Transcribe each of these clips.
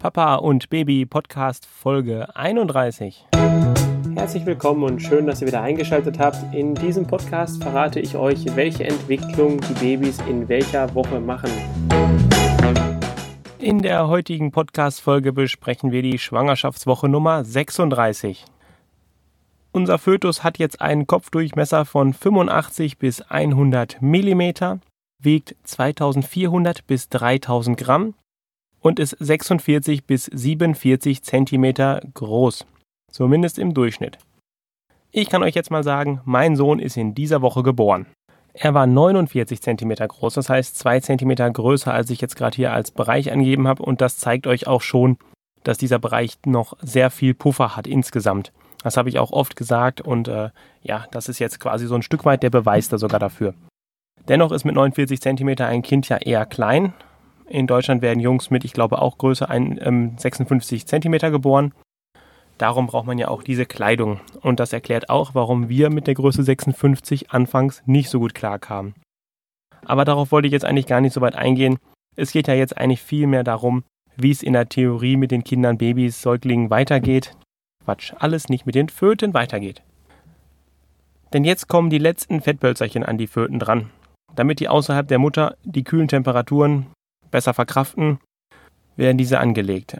Papa und Baby Podcast Folge 31. Herzlich willkommen und schön, dass ihr wieder eingeschaltet habt. In diesem Podcast verrate ich euch, welche Entwicklung die Babys in welcher Woche machen. In der heutigen Podcast-Folge besprechen wir die Schwangerschaftswoche Nummer 36. Unser Fötus hat jetzt einen Kopfdurchmesser von 85 bis 100 mm, wiegt 2400 bis 3000 Gramm und ist 46 bis 47 Zentimeter groß, zumindest im Durchschnitt. Ich kann euch jetzt mal sagen, mein Sohn ist in dieser Woche geboren. Er war 49 Zentimeter groß, das heißt 2 Zentimeter größer, als ich jetzt gerade hier als Bereich angegeben habe und das zeigt euch auch schon, dass dieser Bereich noch sehr viel Puffer hat insgesamt. Das habe ich auch oft gesagt und äh, ja, das ist jetzt quasi so ein Stück weit der Beweis da sogar dafür. Dennoch ist mit 49 Zentimeter ein Kind ja eher klein in Deutschland werden Jungs mit, ich glaube, auch ähm, 56 Zentimeter geboren. Darum braucht man ja auch diese Kleidung. Und das erklärt auch, warum wir mit der Größe 56 anfangs nicht so gut klarkamen. Aber darauf wollte ich jetzt eigentlich gar nicht so weit eingehen. Es geht ja jetzt eigentlich viel mehr darum, wie es in der Theorie mit den Kindern, Babys, Säuglingen weitergeht. Quatsch, alles nicht mit den Föten weitergeht. Denn jetzt kommen die letzten Fettbölzerchen an die Föten dran. Damit die außerhalb der Mutter die kühlen Temperaturen besser verkraften, werden diese angelegt.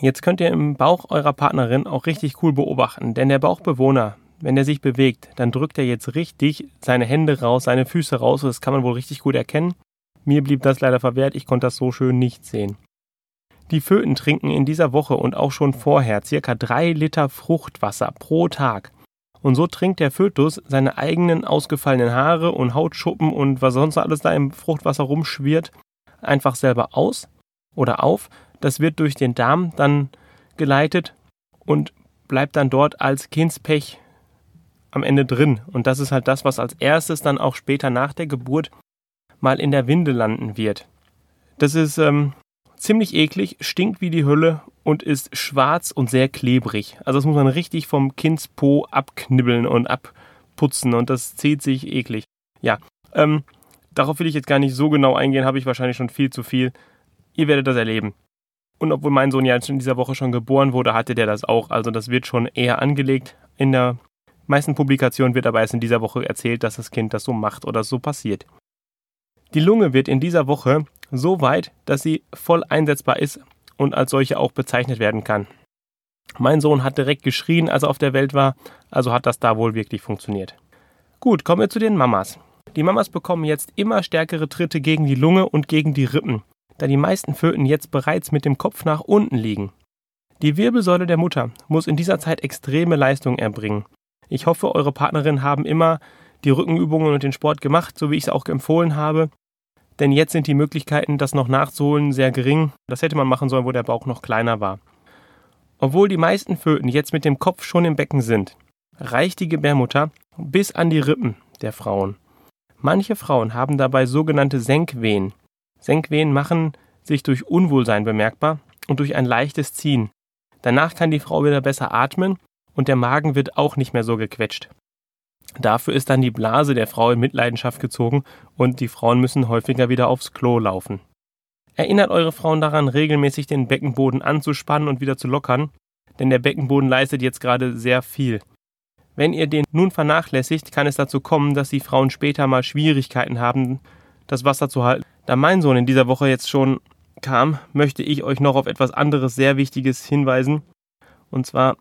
Jetzt könnt ihr im Bauch eurer Partnerin auch richtig cool beobachten, denn der Bauchbewohner, wenn er sich bewegt, dann drückt er jetzt richtig seine Hände raus, seine Füße raus, das kann man wohl richtig gut erkennen. Mir blieb das leider verwehrt, ich konnte das so schön nicht sehen. Die Föten trinken in dieser Woche und auch schon vorher circa drei Liter Fruchtwasser pro Tag. Und so trinkt der Fötus seine eigenen ausgefallenen Haare und Hautschuppen und was sonst alles da im Fruchtwasser rumschwirrt, einfach selber aus oder auf. Das wird durch den Darm dann geleitet und bleibt dann dort als Kindspech am Ende drin. Und das ist halt das, was als erstes dann auch später nach der Geburt mal in der Winde landen wird. Das ist ähm, ziemlich eklig, stinkt wie die Hölle und ist schwarz und sehr klebrig. Also das muss man richtig vom Kindspo abknibbeln und abputzen und das zieht sich eklig. Ja, ähm, darauf will ich jetzt gar nicht so genau eingehen, habe ich wahrscheinlich schon viel zu viel. Ihr werdet das erleben. Und obwohl mein Sohn ja in dieser Woche schon geboren wurde, hatte der das auch. Also das wird schon eher angelegt. In der meisten Publikationen wird aber erst in dieser Woche erzählt, dass das Kind das so macht oder so passiert. Die Lunge wird in dieser Woche so weit, dass sie voll einsetzbar ist und als solche auch bezeichnet werden kann. Mein Sohn hat direkt geschrien, als er auf der Welt war, also hat das da wohl wirklich funktioniert. Gut, kommen wir zu den Mamas. Die Mamas bekommen jetzt immer stärkere Tritte gegen die Lunge und gegen die Rippen, da die meisten Föten jetzt bereits mit dem Kopf nach unten liegen. Die Wirbelsäule der Mutter muss in dieser Zeit extreme Leistung erbringen. Ich hoffe, eure Partnerin haben immer die Rückenübungen und den Sport gemacht, so wie ich es auch empfohlen habe, denn jetzt sind die Möglichkeiten, das noch nachzuholen, sehr gering. Das hätte man machen sollen, wo der Bauch noch kleiner war. Obwohl die meisten Föten jetzt mit dem Kopf schon im Becken sind, reicht die Gebärmutter bis an die Rippen der Frauen. Manche Frauen haben dabei sogenannte Senkwehen. Senkwehen machen sich durch Unwohlsein bemerkbar und durch ein leichtes Ziehen. Danach kann die Frau wieder besser atmen und der Magen wird auch nicht mehr so gequetscht. Dafür ist dann die Blase der Frau in Mitleidenschaft gezogen und die Frauen müssen häufiger wieder aufs Klo laufen. Erinnert eure Frauen daran, regelmäßig den Beckenboden anzuspannen und wieder zu lockern, denn der Beckenboden leistet jetzt gerade sehr viel. Wenn ihr den nun vernachlässigt, kann es dazu kommen, dass die Frauen später mal Schwierigkeiten haben, das Wasser zu halten. Da mein Sohn in dieser Woche jetzt schon kam, möchte ich euch noch auf etwas anderes sehr Wichtiges hinweisen, und zwar,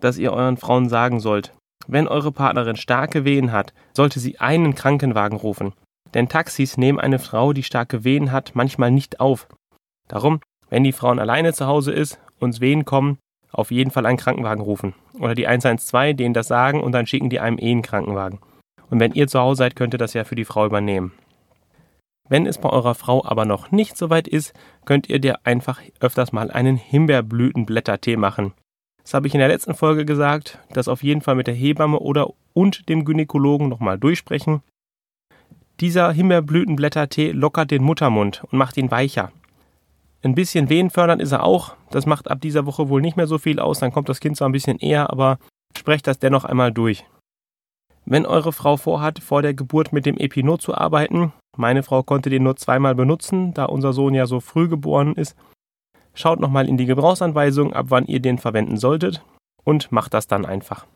dass ihr euren Frauen sagen sollt, wenn eure Partnerin starke Wehen hat, sollte sie einen Krankenwagen rufen. Denn Taxis nehmen eine Frau, die starke Wehen hat, manchmal nicht auf. Darum, wenn die Frau alleine zu Hause ist und Wehen kommen, auf jeden Fall einen Krankenwagen rufen. Oder die 112, denen das sagen und dann schicken die einem eh einen Krankenwagen. Und wenn ihr zu Hause seid, könnt ihr das ja für die Frau übernehmen. Wenn es bei eurer Frau aber noch nicht so weit ist, könnt ihr dir einfach öfters mal einen Himbeerblütenblättertee machen. Das habe ich in der letzten Folge gesagt, das auf jeden Fall mit der Hebamme oder und dem Gynäkologen nochmal durchsprechen. Dieser Himbeerblütenblättertee lockert den Muttermund und macht ihn weicher. Ein bisschen wehenfördernd ist er auch. Das macht ab dieser Woche wohl nicht mehr so viel aus. Dann kommt das Kind zwar ein bisschen eher, aber sprecht das dennoch einmal durch. Wenn eure Frau vorhat, vor der Geburt mit dem Epinot zu arbeiten, meine Frau konnte den nur zweimal benutzen, da unser Sohn ja so früh geboren ist, Schaut nochmal in die Gebrauchsanweisung, ab wann ihr den verwenden solltet und macht das dann einfach.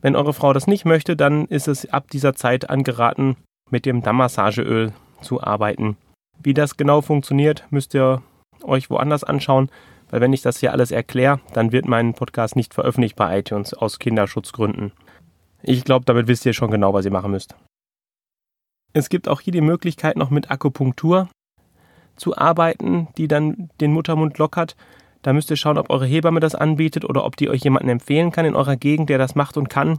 Wenn eure Frau das nicht möchte, dann ist es ab dieser Zeit angeraten, mit dem Dammmassageöl zu arbeiten. Wie das genau funktioniert, müsst ihr euch woanders anschauen, weil wenn ich das hier alles erkläre, dann wird mein Podcast nicht veröffentlicht bei iTunes aus Kinderschutzgründen. Ich glaube, damit wisst ihr schon genau, was ihr machen müsst. Es gibt auch hier die Möglichkeit, noch mit Akupunktur zu arbeiten, die dann den Muttermund lockert. Da müsst ihr schauen, ob eure Hebamme das anbietet oder ob die euch jemanden empfehlen kann in eurer Gegend, der das macht und kann.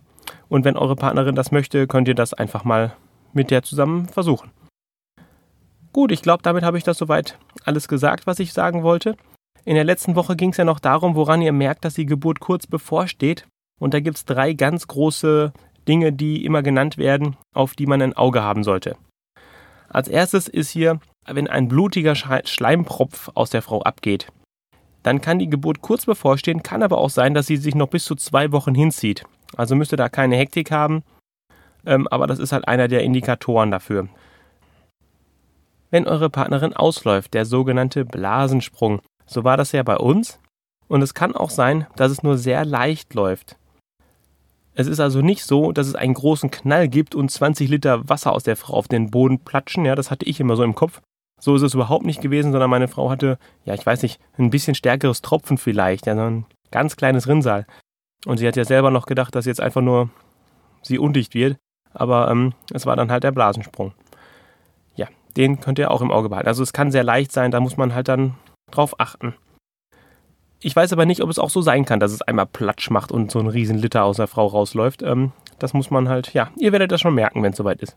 Und wenn eure Partnerin das möchte, könnt ihr das einfach mal mit der zusammen versuchen. Gut, ich glaube, damit habe ich das soweit alles gesagt, was ich sagen wollte. In der letzten Woche ging es ja noch darum, woran ihr merkt, dass die Geburt kurz bevorsteht. Und da gibt es drei ganz große Dinge, die immer genannt werden, auf die man ein Auge haben sollte. Als erstes ist hier, wenn ein blutiger Schleimpropf aus der Frau abgeht dann kann die Geburt kurz bevorstehen, kann aber auch sein, dass sie sich noch bis zu zwei Wochen hinzieht. Also müsst ihr da keine Hektik haben, ähm, aber das ist halt einer der Indikatoren dafür. Wenn eure Partnerin ausläuft, der sogenannte Blasensprung, so war das ja bei uns, und es kann auch sein, dass es nur sehr leicht läuft. Es ist also nicht so, dass es einen großen Knall gibt und 20 Liter Wasser aus der Frau auf den Boden platschen, ja, das hatte ich immer so im Kopf, so ist es überhaupt nicht gewesen, sondern meine Frau hatte, ja, ich weiß nicht, ein bisschen stärkeres Tropfen vielleicht, ja, so ein ganz kleines Rinnsal. Und sie hat ja selber noch gedacht, dass jetzt einfach nur sie undicht wird. Aber ähm, es war dann halt der Blasensprung. Ja, den könnt ihr auch im Auge behalten. Also es kann sehr leicht sein, da muss man halt dann drauf achten. Ich weiß aber nicht, ob es auch so sein kann, dass es einmal Platsch macht und so ein riesen Liter aus der Frau rausläuft. Ähm, das muss man halt, ja, ihr werdet das schon merken, wenn es soweit ist.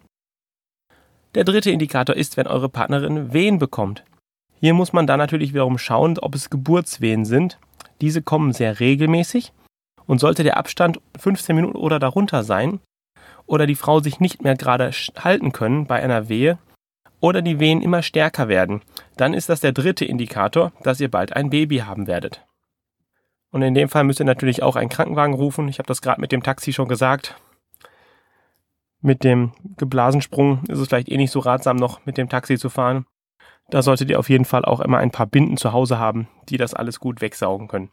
Der dritte Indikator ist, wenn eure Partnerin Wehen bekommt. Hier muss man dann natürlich wiederum schauen, ob es Geburtswehen sind. Diese kommen sehr regelmäßig und sollte der Abstand 15 Minuten oder darunter sein oder die Frau sich nicht mehr gerade halten können bei einer Wehe oder die Wehen immer stärker werden, dann ist das der dritte Indikator, dass ihr bald ein Baby haben werdet. Und in dem Fall müsst ihr natürlich auch einen Krankenwagen rufen. Ich habe das gerade mit dem Taxi schon gesagt mit dem Geblasensprung ist es vielleicht eh nicht so ratsam, noch mit dem Taxi zu fahren. Da solltet ihr auf jeden Fall auch immer ein paar Binden zu Hause haben, die das alles gut wegsaugen können.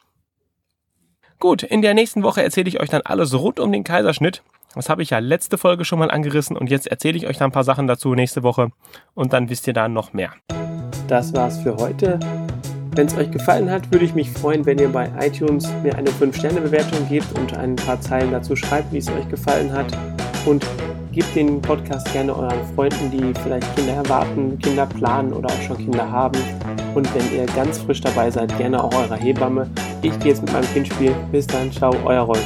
Gut, in der nächsten Woche erzähle ich euch dann alles rund um den Kaiserschnitt. Das habe ich ja letzte Folge schon mal angerissen und jetzt erzähle ich euch dann ein paar Sachen dazu nächste Woche und dann wisst ihr da noch mehr. Das war's für heute. Wenn es euch gefallen hat, würde ich mich freuen, wenn ihr bei iTunes mir eine 5-Sterne-Bewertung gebt und ein paar Zeilen dazu schreibt, wie es euch gefallen hat. Und gebt den Podcast gerne euren Freunden, die vielleicht Kinder erwarten, Kinder planen oder auch schon Kinder haben. Und wenn ihr ganz frisch dabei seid, gerne auch eurer Hebamme. Ich gehe jetzt mit meinem Kind spielen. Bis dann, ciao, euer Rolf.